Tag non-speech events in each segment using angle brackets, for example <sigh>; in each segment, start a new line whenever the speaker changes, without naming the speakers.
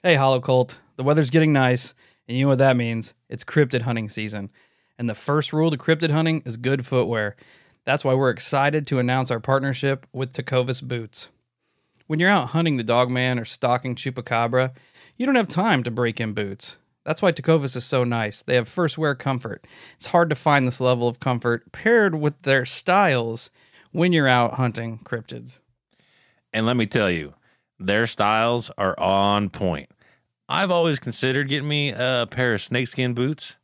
Hey, Hollow Cult. The weather's getting nice, and you know what that means? It's cryptid hunting season. And the first rule to cryptid hunting is good footwear. That's why we're excited to announce our partnership with Tecovas Boots. When you're out hunting the dogman or stalking chupacabra, you don't have time to break in boots. That's why Tecovas is so nice. They have first wear comfort. It's hard to find this level of comfort paired with their styles when you're out hunting cryptids.
And let me tell you, their styles are on point. I've always considered getting me a pair of snakeskin boots,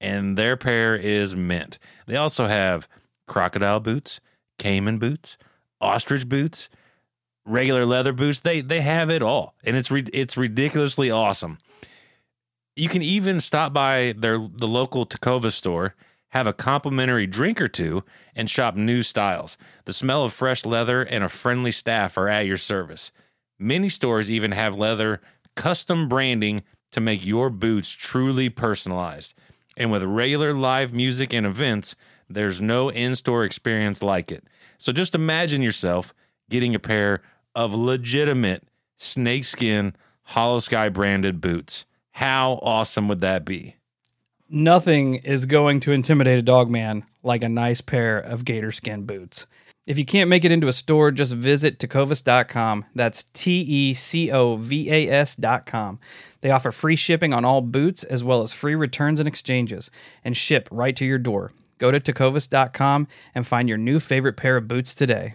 and their pair is mint. They also have crocodile boots, caiman boots, ostrich boots, regular leather boots. They they have it all, and it's it's ridiculously awesome. You can even stop by their the local Tecovas store, have a complimentary drink or two, and shop new styles. The smell of fresh leather and a friendly staff are at your service. Many stores even have leather custom branding to make your boots truly personalized. And with regular live music and events, there's no in store experience like it. So just imagine yourself getting a pair of legitimate snakeskin Holosky branded boots. How awesome would that be?
Nothing is going to intimidate a dog man like a nice pair of gator skin boots. If you can't make it into a store, just visit tecovas.com. That's T E C O V A S.com. They offer free shipping on all boots as well as free returns and exchanges and ship right to your door. Go to tecovas.com and find your new favorite pair of boots today.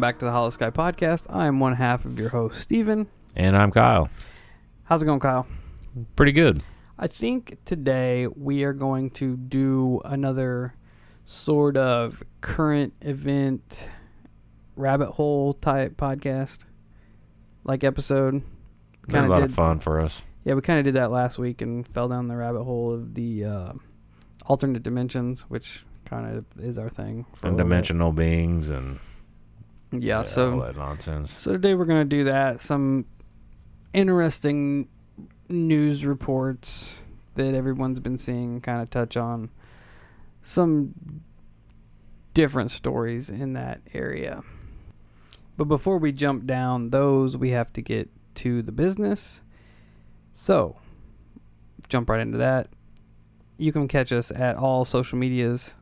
Welcome back to the Holosky Podcast. I am one half of your host, Steven.
And I'm Kyle.
How's it going, Kyle?
Pretty good.
I think today we are going to do another sort of current event rabbit hole type podcast like episode.
A
Kinda a
lot of fun for us.
Yeah, we kind of did that last week and fell down the rabbit hole of the uh, alternate dimensions, which kind of is our thing. For
And
little bit.
dimensional beings and
Yeah,
all
so
that nonsense.
so today we're gonna do that. Some interesting news reports that everyone's been seeing kind of touch on some different stories in that area. But before we jump down those, we have to get to the business. So, jump right into that. You can catch us at all social medias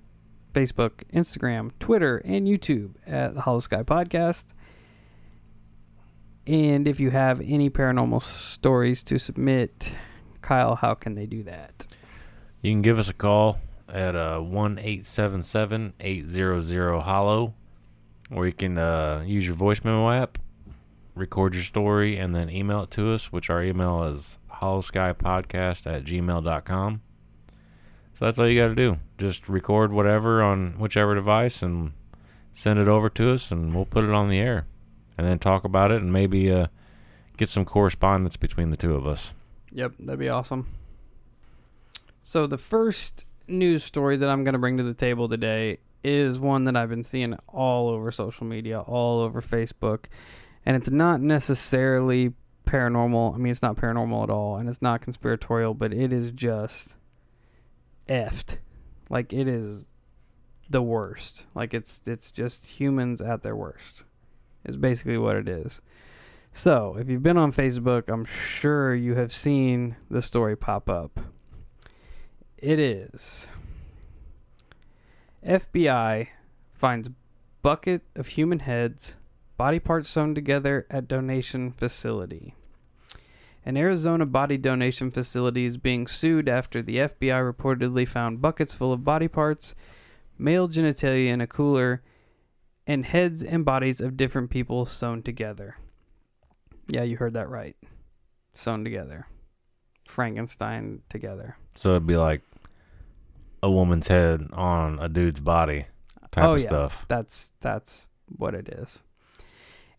Facebook, Instagram, Twitter, and YouTube at the Holosky Podcast. And if you have any paranormal stories to submit, Kyle, how can they do that?
You can give us a call at uh, 1 877 800 Hollow, or you can uh, use your voice memo app, record your story, and then email it to us, which our email is holoskypodcast at gmail.com. So that's all you got to do. Just record whatever on whichever device and send it over to us, and we'll put it on the air. And then talk about it and maybe uh, get some correspondence between the two of us.
Yep, that'd be awesome. So the first news story that I'm going to bring to the table today is one that I've been seeing all over social media, all over Facebook, and it's not necessarily paranormal. I mean, it's not paranormal at all, and it's not conspiratorial, but it is just effed. Like it is the worst. Like it's it's just humans at their worst. Is basically what it is. So, if you've been on Facebook, I'm sure you have seen the story pop up. It is FBI finds bucket of human heads, body parts sewn together at donation facility. An Arizona body donation facility is being sued after the FBI reportedly found buckets full of body parts, male genitalia in a cooler, and heads and bodies of different people sewn together. Yeah, you heard that right. Sewn together. Frankenstein together.
So it'd be like a woman's head on a dude's body type
Oh,
of
yeah.
stuff.
That's that's what it is.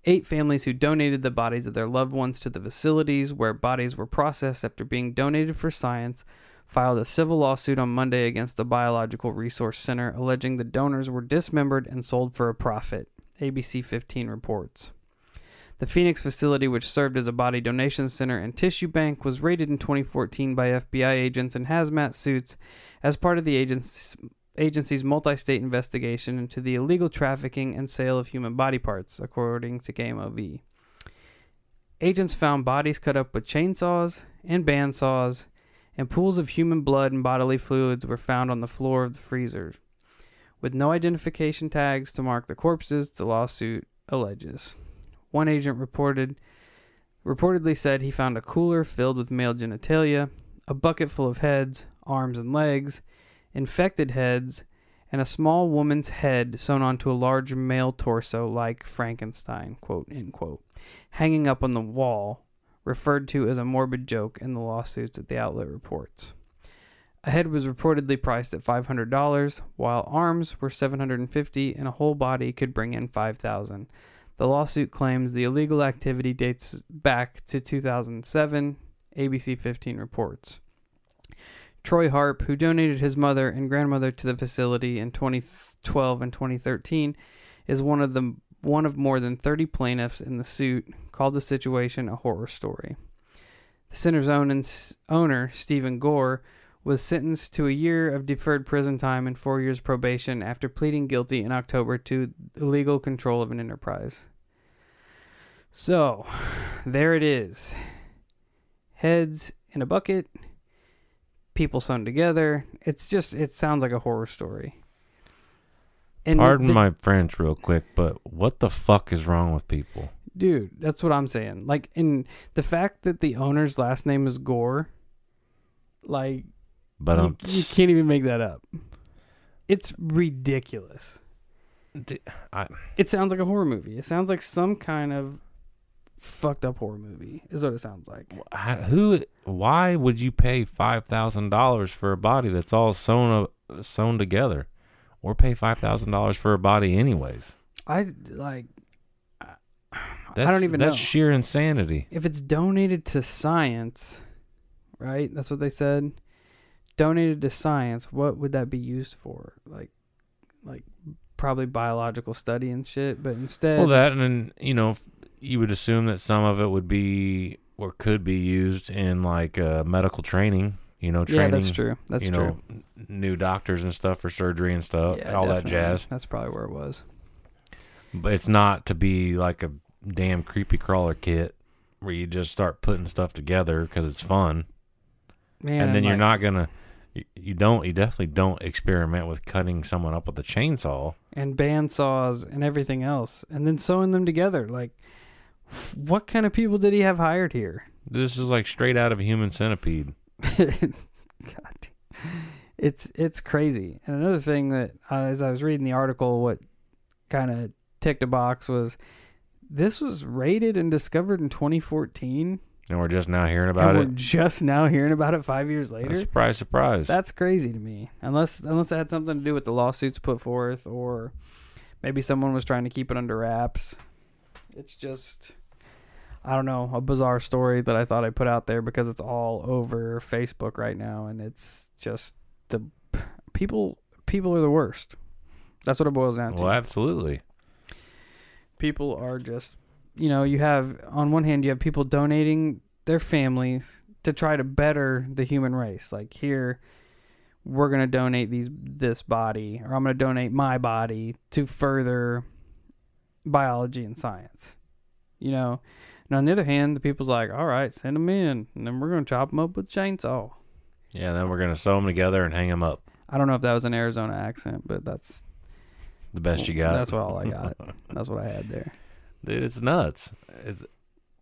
Eight families who donated the bodies of their loved ones to the facilities where bodies were processed after being donated for science filed a civil lawsuit on Monday against the Biological Resource Center alleging the donors were dismembered and sold for a profit. ABC 15 reports. The Phoenix facility, which served as a body donation center and tissue bank, was raided in 2014 by FBI agents in hazmat suits as part of the agency's agency's multi-state investigation into the illegal trafficking and sale of human body parts, according to KMOV. Agents found bodies cut up with chainsaws and bandsaws, and pools of human blood and bodily fluids were found on the floor of the freezer. With no identification tags to mark the corpses, the lawsuit alleges. One agent reported reportedly said he found a cooler filled with male genitalia, a bucket full of heads, arms and legs, infected heads, and a small woman's head sewn onto a large male torso like Frankenstein, quote, quote, hanging up on the wall, referred to as a morbid joke in the lawsuits that the outlet reports. A head was reportedly priced at $500, while arms were $750 and a whole body could bring in $5,000. The lawsuit claims the illegal activity dates back to 2007, ABC 15 reports. Troy Harp, who donated his mother and grandmother to the facility in 2012 and 2013, is one of the one of more than 30 plaintiffs in the suit, called the situation a horror story. The center's own owner, Stephen Gore, was sentenced to a year of deferred prison time and four years probation after pleading guilty in October to illegal control of an enterprise. So, <sighs> there it is. Heads in a bucket, people sewn together. It's just, it sounds like a horror story. And
Pardon
the-
my French, real quick, but what the fuck is wrong with people?
dude that's what i'm saying like in the fact that the owner's last name is gore like
But
you,
um,
you can't even make that up it's ridiculous
d- I,
it sounds like a horror movie it sounds like some kind of fucked up horror movie is what it sounds like
I- who? Why would you pay five thousand dollars for a body that's all sewn up, sewn together, or pay five thousand dollars for a body anyways?
i like <sighs>
That's,
don't even
that's
know.
sheer insanity.
if it's donated to science right that's what they said donated to science what would that be used for like like probably biological study and shit but instead
Well, that and then you know you would assume that some of it would be or could be used in like uh, medical training. You know, training.
yeah that's true that's
you
true
know, n- new doctors and stuff for surgery and stuff,
Yeah,
all that jazz.
That's probably where it was.
But it's not to be like a damn creepy crawler kit where you just start putting stuff together because it's fun,
Man,
and then you're not gonna. You don't. You definitely don't experiment with cutting someone up with a chainsaw.
and bandsaws and everything else, and then sewing them together. Like, what kind of people did he have hired here?
This is like straight out of a human centipede. <laughs>
God, it's it's crazy. And another thing that, uh, as I was reading the article, what kind of ticked a box was this was rated and discovered in 2014,
And we're just now hearing about
and
it.
we're just now hearing about it five years later.
Surprise, surprise.
That's crazy to me. Unless unless it had something to do with the lawsuits put forth, or maybe someone was trying to keep it under wraps. It's just, I don't know, a bizarre story that I thought I put out there because it's all over Facebook right now and it's just the people people are the worst. That's what it boils down to.
Well, absolutely.
People are just you know, you have on one hand you have people donating their families to try to better the human race. Like here we're going to donate these this body or I'm going to donate my body to further biology and science. You know, and on the other hand, the people's like, all right, send them in, and then we're going to chop them up with chainsaw.
Yeah, then we're gonna sew them together and hang them up.
I don't know if that was an Arizona accent, but that's
The best you got.
That's what all I got. <laughs> that's what I had there.
Dude, it's nuts. It's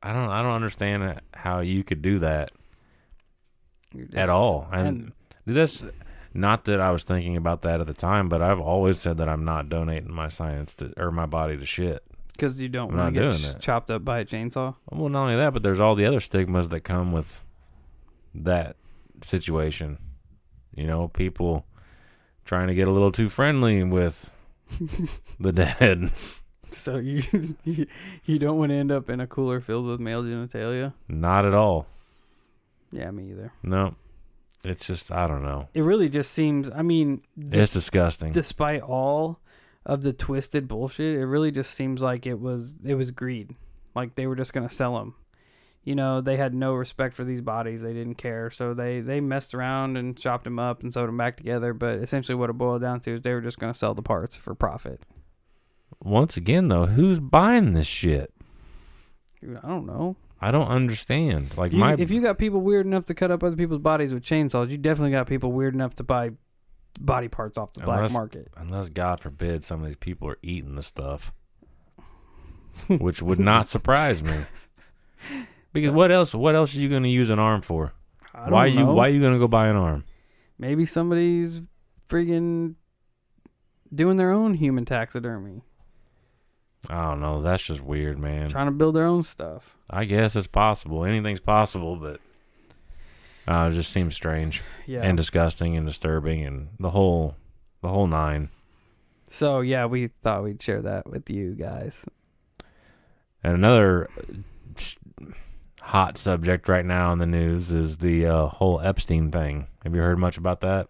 I don't I don't understand how you could do that at all. And,
and
that's not that I was thinking about that at the time, but I've always said that I'm not donating my science to, or my body to shit.
Because you don't
I'm
want to get
doing
sh-
that.
chopped up by a chainsaw.
Well, not only that, but there's all the other stigmas that come with that situation. You know, people trying to get a little too friendly with <laughs> the dead.
So you <laughs> you, you don't want to end up in a cooler filled with male genitalia.
Not at all.
Yeah, me either.
No. It's just I don't know.
It really just seems. I mean,
it's disgusting.
despite all of the twisted bullshit, it really just seems like it was it was greed. Like they were just gonna sell them. You know, they had no respect for these bodies. They didn't care, so they they messed around and chopped them up and sewed them back together. But essentially, what it boiled down to is they were just gonna sell the parts for profit.
Once again though, who's buying this shit?
Dude, I don't know.
I don't understand. Like
You-
my
if you got people weird enough to cut up other people's bodies with chainsaws, you definitely got people weird enough to buy body parts off the black market.
unless God forbid some of these people are eating the stuff. <laughs> which would not surprise me. Because what else what else are you gonna use an arm for? Why are you
know.
why are you gonna go buy an arm?
Maybe somebody's friggin' doing their own human taxidermy,
I don't know. That's just weird, man.
trying to build their own stuff.
I guess it's possible. Anything's possible, but uh, it just seems strange
Yeah.
and disgusting and disturbing and the whole the whole nine.
so yeah, we thought we'd share that with you guys.
And another hot subject right now in the news is the uh, whole Epstein thing. Have you heard much about that?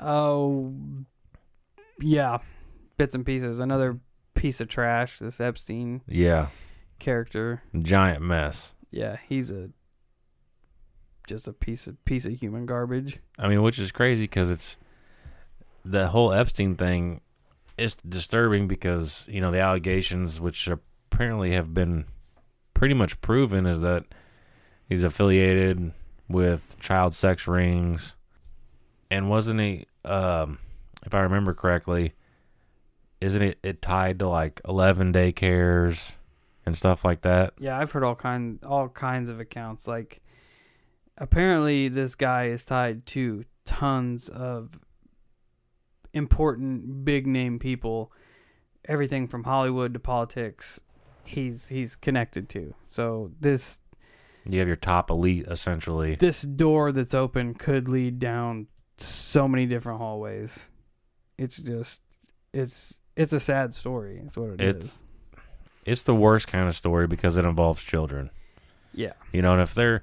Oh, yeah, bits and pieces. Another piece of trash. This Epstein
Yeah,
character.
giant mess.
Yeah, he's a just a piece of piece of human garbage.
I mean, which is crazy because it's the whole Epstein thing is disturbing because you know the allegations, which apparently have been pretty much proven, is that he's affiliated with child sex rings, and wasn't he? Um, if I remember correctly, isn't it it tied to like eleven daycares and stuff like that?
Yeah, I've heard all kind all kinds of accounts. Like, apparently, this guy is tied to tons of important big name people. Everything from Hollywood to politics, he's he's connected to. So this
You have your top elite essentially.
this door that's open could lead down so many different hallways. It's just it's it's a sad story. it's what it is.
It's- It's the worst kind of story because it involves children.
Yeah.
You know, and if there,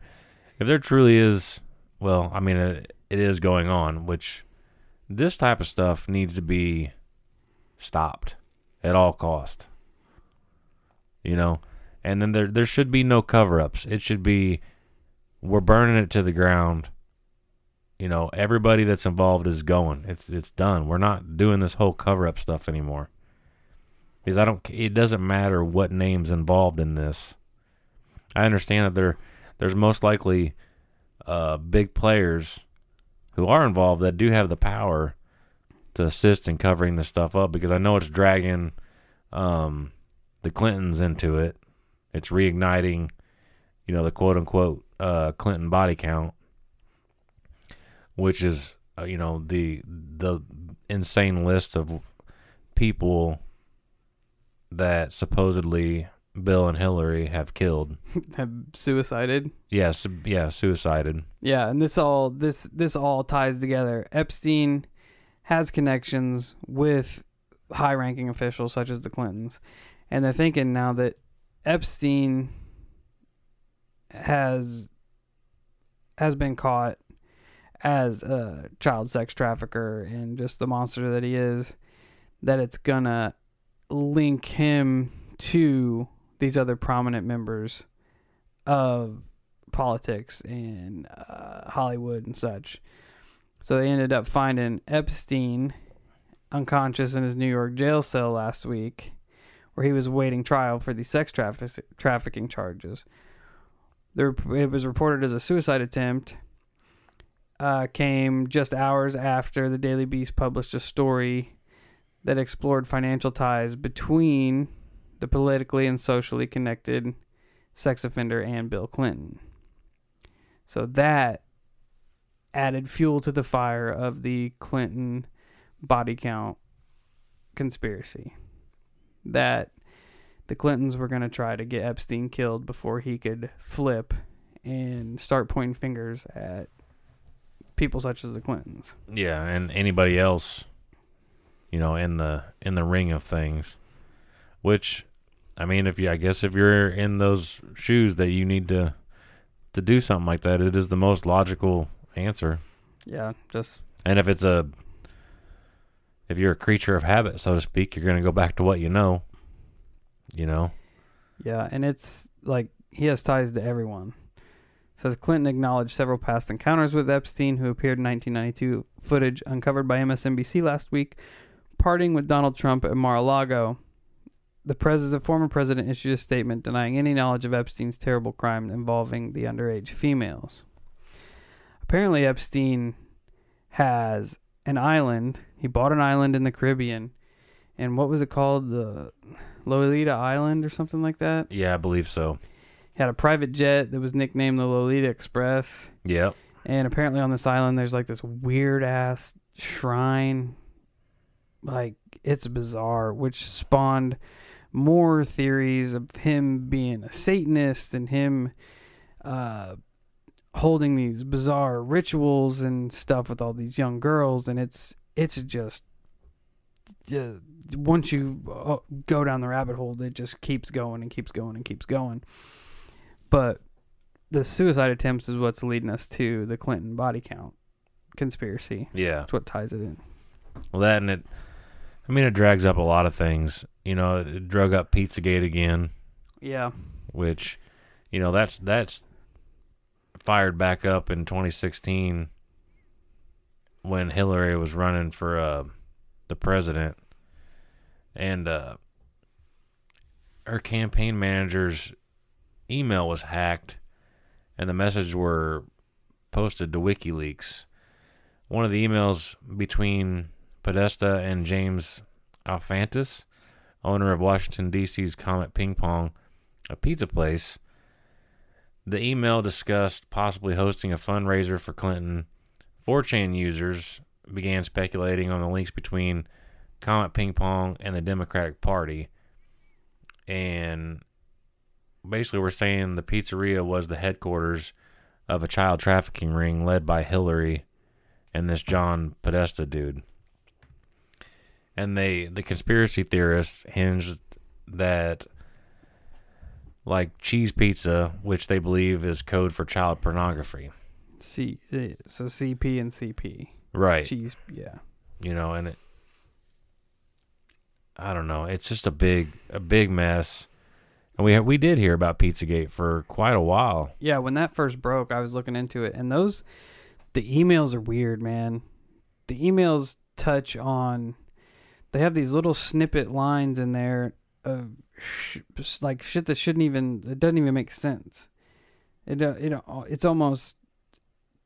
if there truly is, well, I mean, it, it is going on, which this type of stuff needs to be stopped at all cost. You know, and then there there should be no cover ups. It should be we're burning it to the ground. You know, everybody that's involved is going. It's it's done. We're not doing this whole cover up stuff anymore. Because I don't. It doesn't matter what names involved in this. I understand that there there's most likely uh, big players who are involved that do have the power to assist in covering this stuff up because I know it's dragging um, the Clintons into it. It's reigniting, you know, the quote unquote uh, Clinton body count, which is uh, you know the the insane list of people that supposedly Bill and Hillary have killed. <laughs>
Have suicided.
Yes, yeah, suicided.
Yeah, and this all this this all ties together. Epstein has connections with high-ranking officials such as the Clintons, and they're thinking now that Epstein has has been caught as a child sex trafficker and just the monster that he is, that it's gonna link him to these other prominent members of politics and uh, Hollywood and such. So they ended up finding Epstein unconscious in his New York jail cell last week, where he was awaiting trial for the sex traffic- trafficking charges. There, it was reported as a suicide attempt. Uh, came just hours after the Daily Beast published a story that explored financial ties between the politically and socially connected sex offender and Bill Clinton. So that added fuel to the fire of the Clinton body count conspiracy. That the Clintons were going to try to get Epstein killed before he could flip and start pointing fingers at people such as the Clintons.
Yeah, and anybody else, you know, in the in the ring of things. Which, I mean, if you, I guess, if you're in those shoes, that you need to to do something like that, it is the most logical answer.
Yeah, just
And if it's a, if you're a creature of habit, so to speak, you're going to go back to what you know. You know.
Yeah, and it's like he has ties to everyone. Says Clinton acknowledged several past encounters with Epstein, who appeared in 1992 footage uncovered by MSNBC last week, parting with Donald Trump at Mar-a-Lago. The pres- the former president issued a statement denying any knowledge of Epstein's terrible crime involving the underage females. Apparently, Epstein has an island. He bought an island in the Caribbean, and what was it called? The Lolita Island or something like that.
Yeah, I believe so.
He had a private jet that was nicknamed the Lolita Express.
Yep.
And apparently on this island there's like this weird ass shrine. Like it's bizarre, which spawned more theories of him being a Satanist and him uh holding these bizarre rituals and stuff with all these young girls and it's it's just uh, once you uh, go down the rabbit hole it just keeps going and keeps going and keeps going but the suicide attempts is what's leading us to the Clinton body count conspiracy.
Yeah.
That's what ties it in.
Well, that and it. I mean, it drags up a lot of things. You know, it drug up Pizzagate again,
Yeah.
which, you know, that's that's fired back up in 2016 when Hillary was running for uh, the president, and uh, her campaign manager's email was hacked, and the messages were posted to WikiLeaks. One of the emails between Podesta and James Alefantis, owner of Washington D.C.'s Comet Ping Pong, a pizza place. The email discussed possibly hosting a fundraiser for Clinton. 4chan users began speculating on the links between Comet Ping Pong and the Democratic Party. And basically, we're saying the pizzeria was the headquarters of a child trafficking ring led by Hillary and this John Podesta dude. And they, the conspiracy theorists, hinged that like cheese pizza, which they believe is code for child pornography.
C eh, so CP and CP.
Right.
Cheese yeah.
You know, and it I don't know. It's just a big a big mess. And we we did hear about Pizzagate for quite a while.
Yeah, when that first broke, I was looking into it and those the emails are weird, man. The emails touch on they have these little snippet lines in there of sh- like shit that shouldn't even it doesn't even make sense. It uh, it it's almost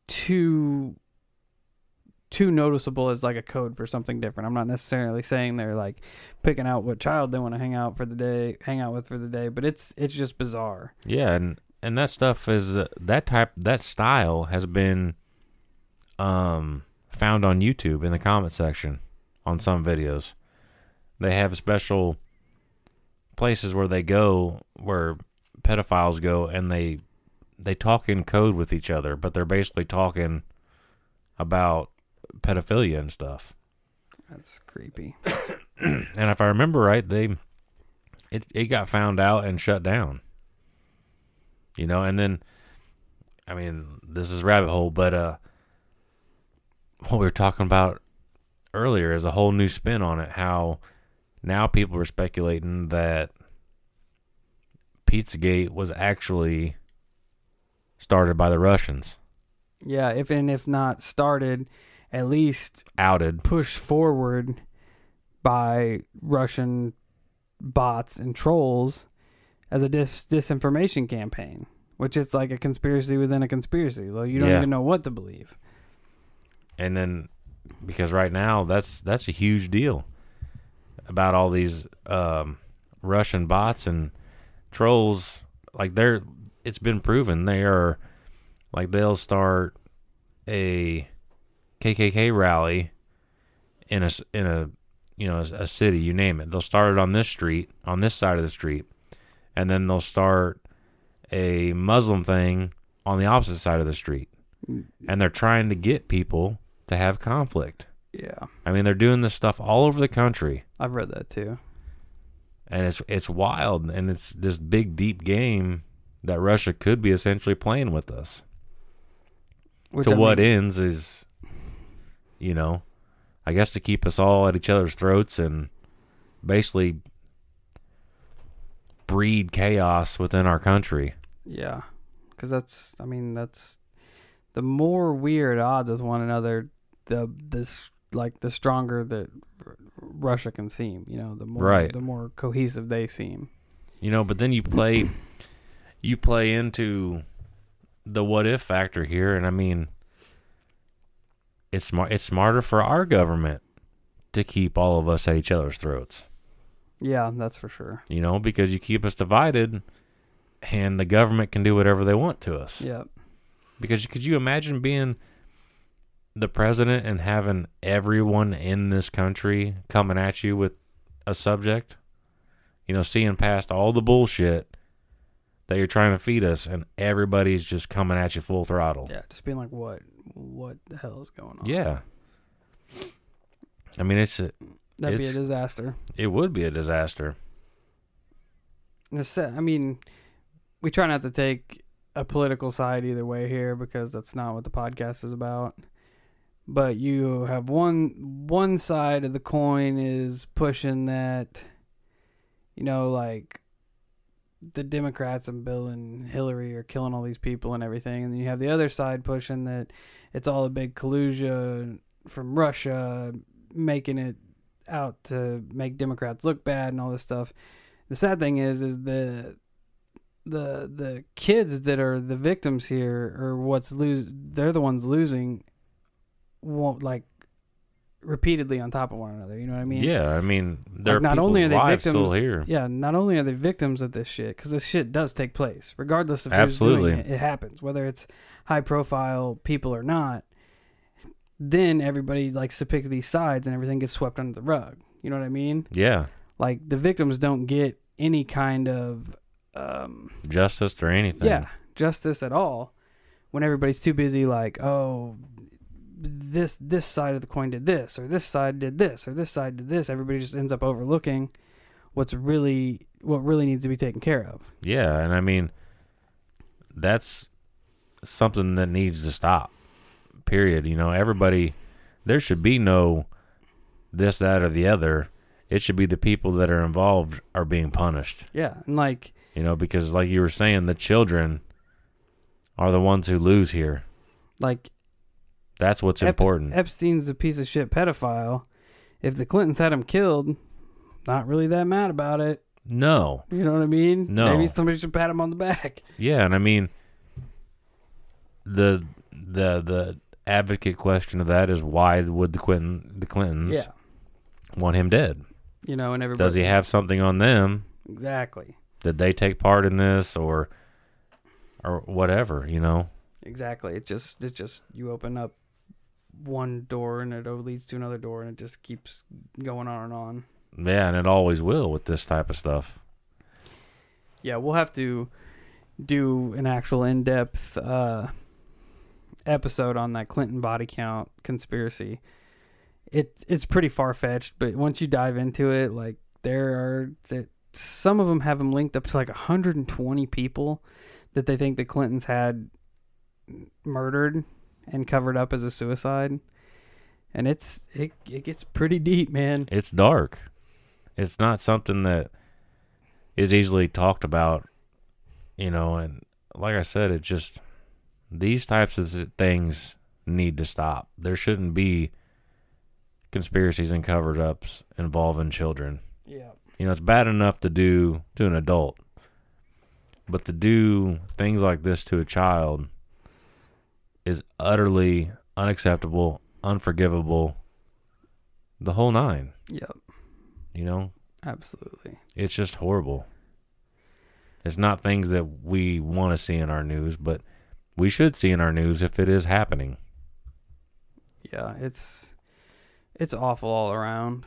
too too noticeable as like a code for something different. I'm not necessarily saying they're like picking out what child they want to hang out for the day, hang out with for the day, but it's it's just bizarre.
Yeah, and and that stuff is uh, that type that style has been um found on YouTube in the comment section on some videos. They have special places where they go where pedophiles go and they they talk in code with each other, but they're basically talking about pedophilia and stuff.
That's creepy. <coughs>
and if I remember right, they it it got found out and shut down. You know, and then I mean, this is rabbit hole, but uh, what we were talking about earlier is a whole new spin on it. How now people are speculating that Pizzagate was actually started by the Russians,
Yeah, if and if not started, at least
outed.
pushed forward by Russian bots and trolls as a dis- disinformation campaign, which it's like a conspiracy within a conspiracy. Like you don't
Yeah.
even know what to believe.
and then because right now that's that's a huge deal about all these um, Russian bots and trolls. Like they're, it's been proven they are, like they'll start a KKK rally in a in a you know a, a city, you name it. They'll start it on this street, on this side of the street, and then they'll start a Muslim thing on the opposite side of the street and they're trying to get people to have conflict.
Yeah,
I mean, they're doing this stuff all over the country,
I've read that too.
and it's it's wild, and it's this big deep game that Russia could be essentially playing with us.
Which
to
I
what
mean,
ends is, you know, I guess to keep us all at each other's throats and basically breed chaos within our country.
Yeah, because that's I mean that's the more we're at odds with one another, the this like the stronger that R- Russia can seem. You know, the more
Right.
the more cohesive they seem.
You know, but then you play <coughs> you play into the what if factor here and I mean it's smart it's smarter for our government to keep all of us at each other's throats.
Yeah, that's for sure.
You know, because you keep us divided and the government can do whatever they want to us.
Yeah,
Because could you imagine being the president and having everyone in this country coming at you with a subject? You know, seeing past all the bullshit that you're trying to feed us and everybody's just coming at you full throttle.
yeah. Just being like, what, what the hell is going on?
Yeah. I mean, it's a,
that'd be a disaster.
it would be a disaster.
The uh, I mean, we try not to take a political side either way here because that's not what the podcast is about. But you have one one side of the coin is pushing that, you know, like the Democrats and Bill and Hillary are killing all these people and everything, and then you have the other side pushing that it's all a big collusion from Russia, making it out to make Democrats look bad and all this stuff. The sad thing is is the the the kids that are the victims here are what's lose they're the ones losing won't like repeatedly on top of one another you know what i mean
yeah, I mean,
Like,
there are
not only are they victims
still here.
yeah not only are they victims of this shit because this shit does take place regardless of
Absolutely.
who's doing it it happens whether it's high profile people or not then everybody likes to pick these sides and everything gets swept under the rug you know what i mean
Yeah,
like the victims don't get any kind of um
justice or anything.
yeah justice at all when everybody's too busy like oh this this side of the coin did this or this side did this or this side did this everybody just ends up overlooking what's really what really needs to be taken care of
Yeah, and I mean that's something that needs to stop. Period. You know, everybody there should be no this, that, or the other. It should be the people that are involved are being punished.
yeah and like
You know, because like you were saying, the children are the ones who lose here.
like
That's what's
Ep-
important.
epstein's a piece of shit pedophile if the clintons had him killed not really that mad about it
no.
you know what i mean
No.
maybe somebody should pat him on the back
Yeah, and I mean the the the advocate question of that is why would the Clinton the Clintons
yeah
want him dead?
you know and everybody
Does he have something on them?
exactly
Did they take part in this or or whatever, you know?
Exactly. It just it just you open up one door and it leads to another door and it just keeps going on and on.
Yeah, and it always will with this type of stuff.
Yeah, we'll have to do an actual in-depth uh, episode on that Clinton body count conspiracy. It it's pretty far fetched, but once you dive into it, like there are that some of them have them linked up to like 120 people that they think the Clintons had murdered and covered up as a suicide. And it's it it gets pretty deep, man.
It's dark. It's not something that is easily talked about, you know, and like I said, it just these types of things need to stop. There shouldn't be conspiracies and covered ups involving children.
Yeah.
You know, it's bad enough to do to an adult, but to do things like this to a child is utterly unacceptable, unforgivable, the whole nine.
Yep.
You know,
Absolutely.
it's just horrible. It's not things that we want to see in our news, but we should see in our news if it is happening.
Yeah, it's it's awful all around.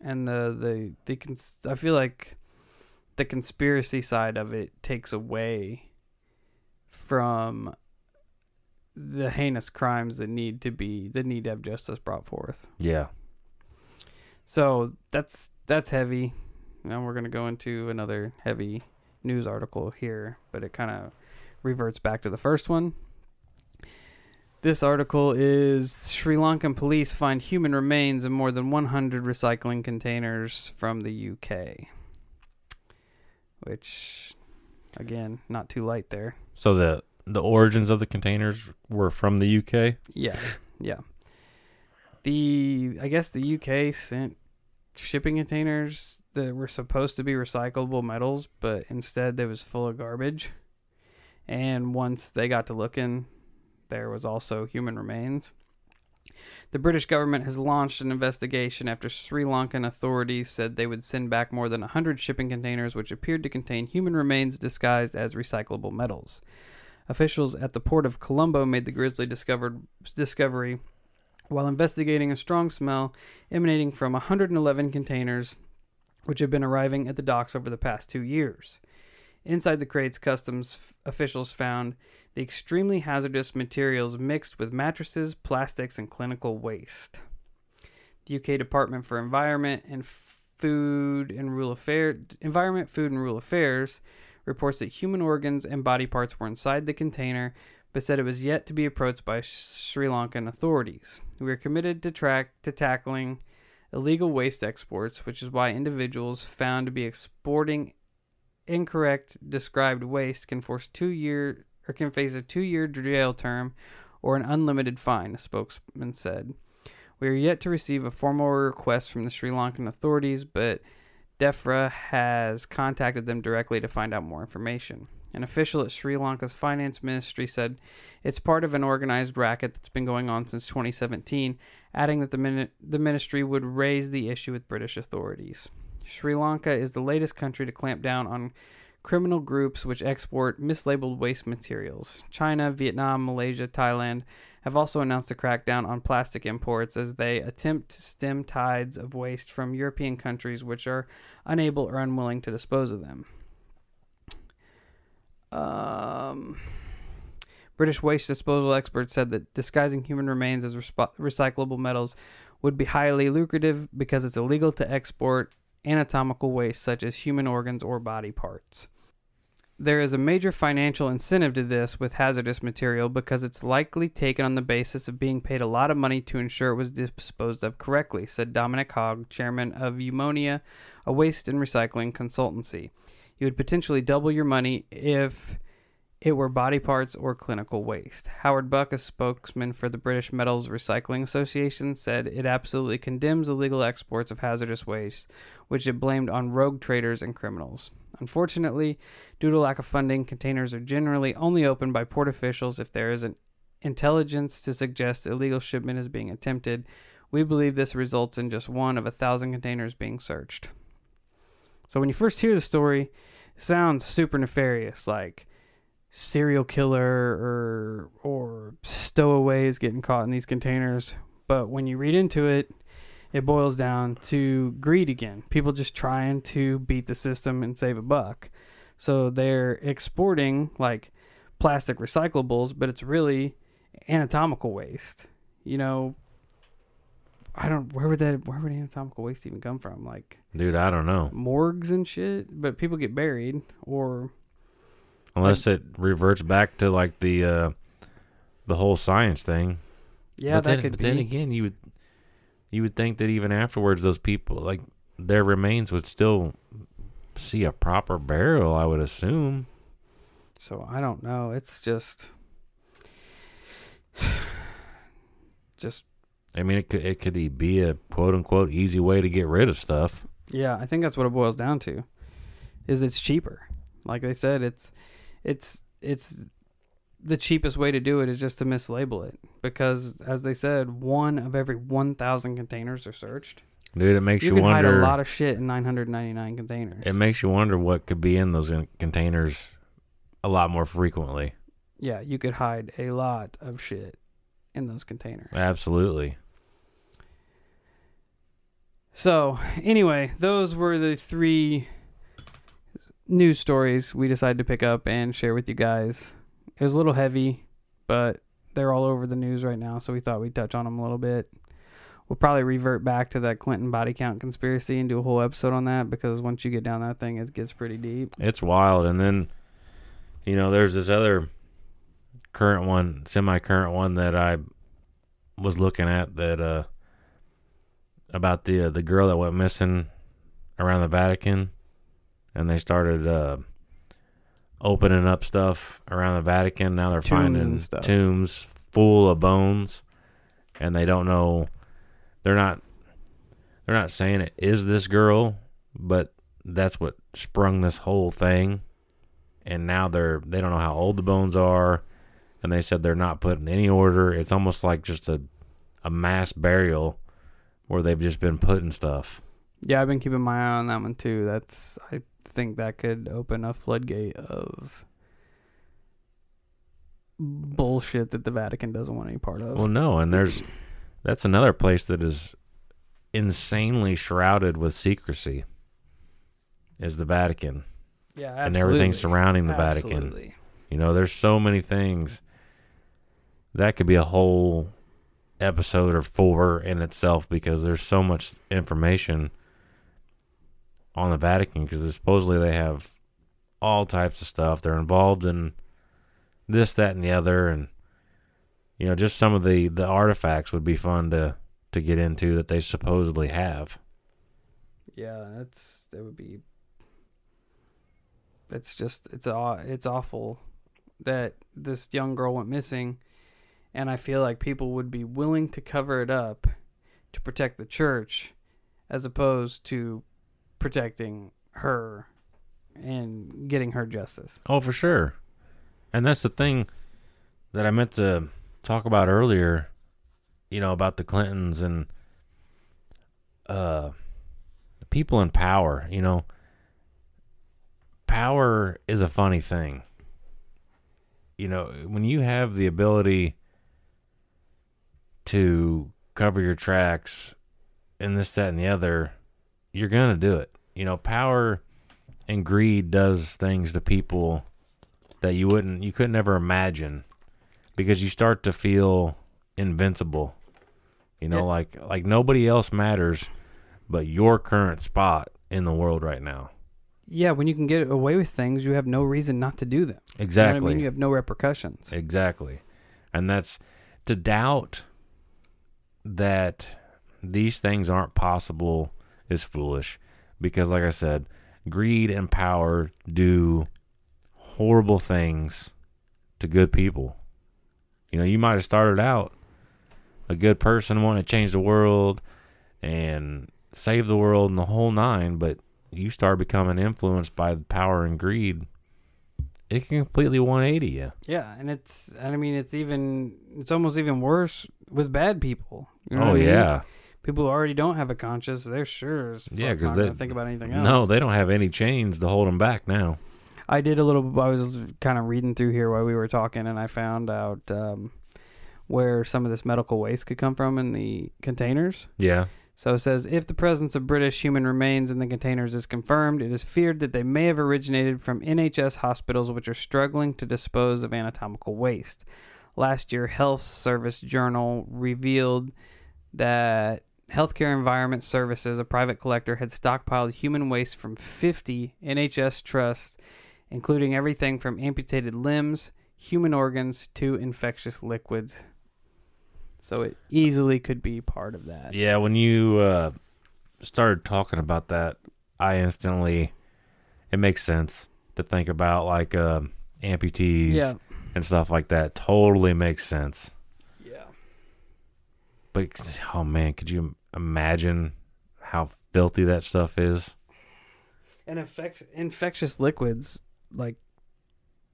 And the the the cons- I feel like the conspiracy side of it takes away from the heinous crimes that need to be that need to have justice brought forth.
Yeah.
So that's that's heavy. Now we're gonna go into another heavy news article here, but it kind of reverts back to the first one. This article is Sri Lankan police find human remains in more than 100 recycling containers from the UK. Which, again, not too light there.
So the the origins of the containers were from the UK.
Yeah, yeah. The I guess the UK sent shipping containers that were supposed to be recyclable metals, but instead they was full of garbage. And once they got to looking, there was also human remains. The British government has launched an investigation after Sri Lankan authorities said they would send back more than 100 shipping containers which appeared to contain human remains disguised as recyclable metals. Officials at the port of Colombo made the grisly discovery while investigating a strong smell emanating from 111 containers which have been arriving at the docks over the past two years. Inside the crates, customs f- officials found the extremely hazardous materials mixed with mattresses, plastics, and clinical waste. The UK Department for Environment and Food and Rural Affairs, Environment, Food and Rural Affairs, reports that human organs and body parts were inside the container, but said it was yet to be approached by Sri Lankan authorities. We are committed to track to tackling illegal waste exports, which is why individuals found to be exporting incorrect described waste can force two year or can face a two year jail term or an unlimited fine, a spokesman said. We are yet to receive a formal request from the Sri Lankan authorities, but DEFRA has contacted them directly to find out more information. An official at Sri Lanka's finance ministry said it's part of an organized racket that's been going on since 2017, adding that the, min- the ministry would raise the issue with British authorities. Sri Lanka is the latest country to clamp down on criminal groups which export mislabeled waste materials. China, Vietnam, Malaysia, Thailand have also announced a crackdown on plastic imports as they attempt to stem tides of waste from European countries which are unable or unwilling to dispose of them. Um, British waste disposal experts said that disguising human remains as recyclable metals would be highly lucrative because it's illegal to export anatomical waste such as human organs or body parts. There is a major financial incentive to this with hazardous material because it's likely taken on the basis of being paid a lot of money to ensure it was disposed of correctly, said Dominic Hogg, chairman of Eunomia, a waste and recycling consultancy. You would potentially double your money if it were body parts or clinical waste. Howard Buck, a spokesman for the British Metals Recycling Association, said it absolutely condemns illegal exports of hazardous waste, which it blamed on rogue traders and criminals. Unfortunately, due to lack of funding, containers are generally only opened by port officials if there is an intelligence to suggest illegal shipment is being attempted. We believe this results in just one of a thousand containers being searched. So when you first hear the story, it sounds super nefarious, like serial killer or or stowaways getting caught in these containers. But when you read into it, it boils down to greed again. People just trying to beat the system and save a buck. So they're exporting like plastic recyclables, but it's really anatomical waste. You know, I don't where would that where would anatomical waste even come from? Like
Dude, I don't know.
morgues and shit, but people get buried or
Unless it reverts back to like the uh the whole science thing.
Yeah,
but
that
then,
could
but
be.
then again, you would you would think that even afterwards, those people like their remains would still see a proper burial. I would assume.
so I don't know. It's just, <sighs> just
I mean, it could it could be a quote unquote easy way to get rid of stuff.
yeah. I think that's what it boils down to. Is it's cheaper. Like they said, it's it's it's the cheapest way to do it is just to mislabel it because, as they said, one of every one thousand containers are searched.
Dude, it makes
You,
you,
can
wonder.
hide a lot of shit in 999 containers.
it makes you wonder what could be in those in- containers a lot more frequently.
yeah, you could hide a lot of shit in those containers.
Absolutely.
So, anyway, those were the three news stories we decided to pick up and share with you guys. It was a little heavy, but they're all over the news right now, so we thought we'd touch on them a little bit. We'll probably revert back to that Clinton body count conspiracy and do a whole episode on that because once you get down that thing, it gets pretty deep.
It's wild. And then, you know, there's this other current one, semi current one that I was looking at that, uh, about the, uh, the girl that went missing around the Vatican. And they started, uh, opening up stuff around the Vatican. Now they're
Tombs
finding
stuff.
tombs full of bones. And they don't know, they're not, they're not saying it is this girl, but that's what sprung this whole thing and now they're they don't know how old the bones are and they said they're not put in any order it's almost like just a a mass burial where they've just been putting stuff
Yeah, I've been keeping my eye on that one too. That's I think that could open a floodgate of bullshit that the Vatican doesn't want any part of.
well no and there's that's another place that is insanely shrouded with secrecy is the Vatican
yeah, absolutely.
and everything surrounding the Vatican
Absolutely.
You know, there's so many things that could be a whole episode or four in itself because there's so much information on the Vatican because supposedly they have all types of stuff. They're involved in this, that, and the other, and you know, just some of the the artifacts would be fun to to get into that they supposedly have.
Yeah, that's that would be. That's just it's it's awful that this young girl went missing, and I feel like people would be willing to cover it up to protect the church, as opposed to protecting her and getting her justice.
Oh, for sure. And that's the thing that I meant to talk about earlier, you know, about the Clintons and uh the people in power, you know. Power is a funny thing. You know, when you have the ability to cover your tracks and this, that, and the other, you're going to do it. You know, power and greed does things to people that you wouldn't you could never imagine because you start to feel invincible you know
Yeah.
like like nobody else matters but your current spot in the world right now
Yeah, when you can get away with things, you have no reason not to do them. You know I
exactly
mean? You have no repercussions.
exactly and that's to doubt that these things aren't possible is foolish because like i said greed and power do horrible things to good people you know you might have started out a good person wanting to change the world and save the world and the whole nine but you start becoming influenced by the power and greed it can completely 180 you
Yeah, and it's and I mean it's even it's almost even worse with bad people. You know
oh
what I mean? People who already don't have a conscience, they're sure as fuck
Yeah,
not
they-
gonna think about anything else.
No, they don't have any chains to hold them back now.
I did a little. I was kind of reading through here while we were talking, and I found out um, where some of this medical waste could come from in the containers.
Yeah.
So it says if the presence of British human remains in the containers is confirmed, it is feared that they may have originated from NHS hospitals which are struggling to dispose of anatomical waste. Last year, Health Service Journal revealed that Healthcare Environment Services, a private collector, had stockpiled human waste from 50 NHS trusts, including everything from amputated limbs, human organs to infectious liquids. So it easily could be part of that.
Yeah, when you uh, started talking about that, I instantly it makes sense to think about like uh, amputees
Yeah.
and stuff like that. Totally makes sense. But oh man, could you imagine how filthy that stuff is?
And infect- infectious liquids, like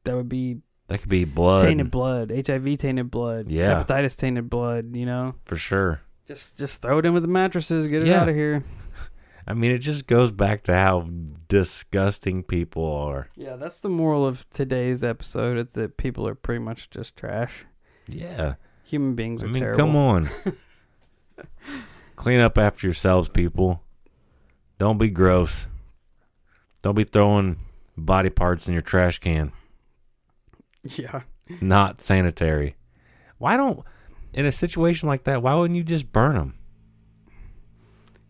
that would be
That could be blood
tainted blood, HIV tainted blood,
Yeah.
hepatitis tainted blood. You know,
for sure.
just just throw it in with the mattresses, get it
Yeah.
out of here. <laughs>
I mean, it just goes back to how disgusting people are.
Yeah, that's the moral of today's episode. It's that people are pretty much just trash.
Yeah.
Human beings
I mean,
terrible.
come on. <laughs> Clean up after yourselves, people. Don't be gross. Don't be throwing body parts in your trash can.
Yeah.
Not sanitary. Why don't, in a situation like that, why wouldn't you just burn them?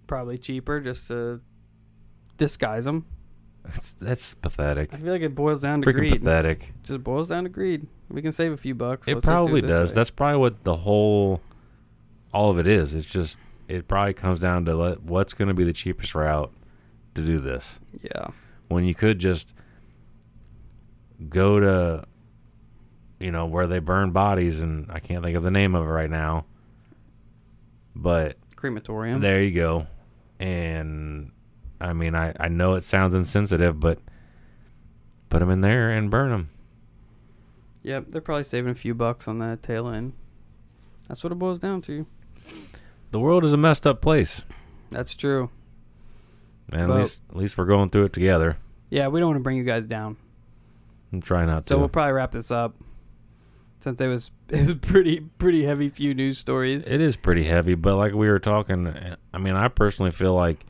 Probably cheaper just to disguise them.
That's, that's pathetic.
I feel like it boils down to
Freaking
greed.
pathetic.
It just boils down to greed. We can save a few bucks.
It
just do
probably does.
way.
That's probably what the whole, all of it is. It's just, it probably comes down to let, what's going to be the cheapest route to do this.
yeah.
when you could just go to you know where they burn bodies and I can't think of the name of it right now but
Crematorium.
there you go and I mean I I know it sounds insensitive but put them in there and burn them
Yep, they're probably saving a few bucks on that tail end. That's what it boils down to.
The world is a messed up place
That's true.
and at
But-
least at least we're going through it together
Yeah, we don't want to bring you guys down.
I'm trying not
So
to So
we'll probably wrap this up. Since it was <laughs> it was pretty pretty heavy few news stories.
It is pretty heavy, but like we were talking, eh, I mean, I personally feel like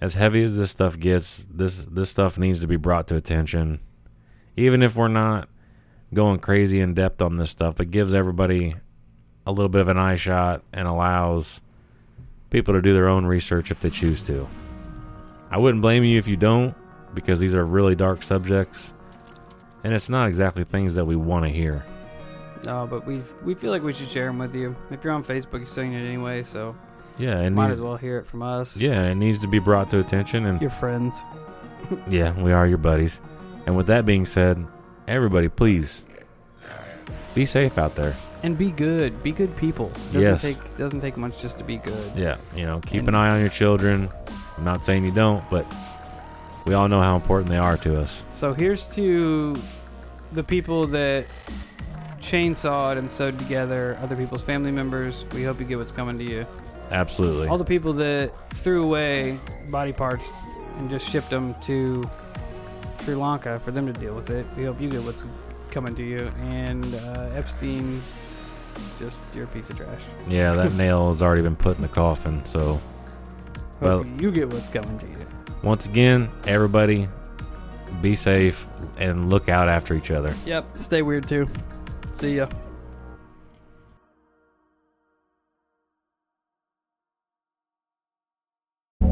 as heavy as this stuff gets, this this stuff needs to be brought to attention. Even if we're not going crazy in depth on this stuff, it gives everybody a little bit of an eye shot and allows people to do their own research if they choose to. I wouldn't blame you if you don't, because these are really dark subjects, and it's not exactly things that we want to hear.
No, but we we feel like we should share them with you. If you're on Facebook, you're seeing it anyway, so
Yeah, and
might
needs,
as well hear it from us.
yeah, it needs to be brought to attention and
Your friends. <laughs>
Yeah, we are your buddies. And with that being said, everybody, please be safe out there.
And be good. Be good people. Doesn't
Yes.
take doesn't take much just to be good.
Yeah, you know, keep
And-
an eye on your children. I'm not saying you don't, but we all know how important they are to us.
So here's to the people that chainsawed and sewed together other people's family members. We hope you get what's coming to you.
Absolutely.
All the people that threw away body parts and just shipped them to Sri Lanka for them to deal with it. We hope you get what's coming to you. And uh, Epstein just you're a piece of trash.
yeah, that <laughs> nail has already been put in the coffin. So,
Hope
Well-
you get what's coming to you.
once again, everybody, be safe and look out after each other.
Yep. Stay weird too. See ya.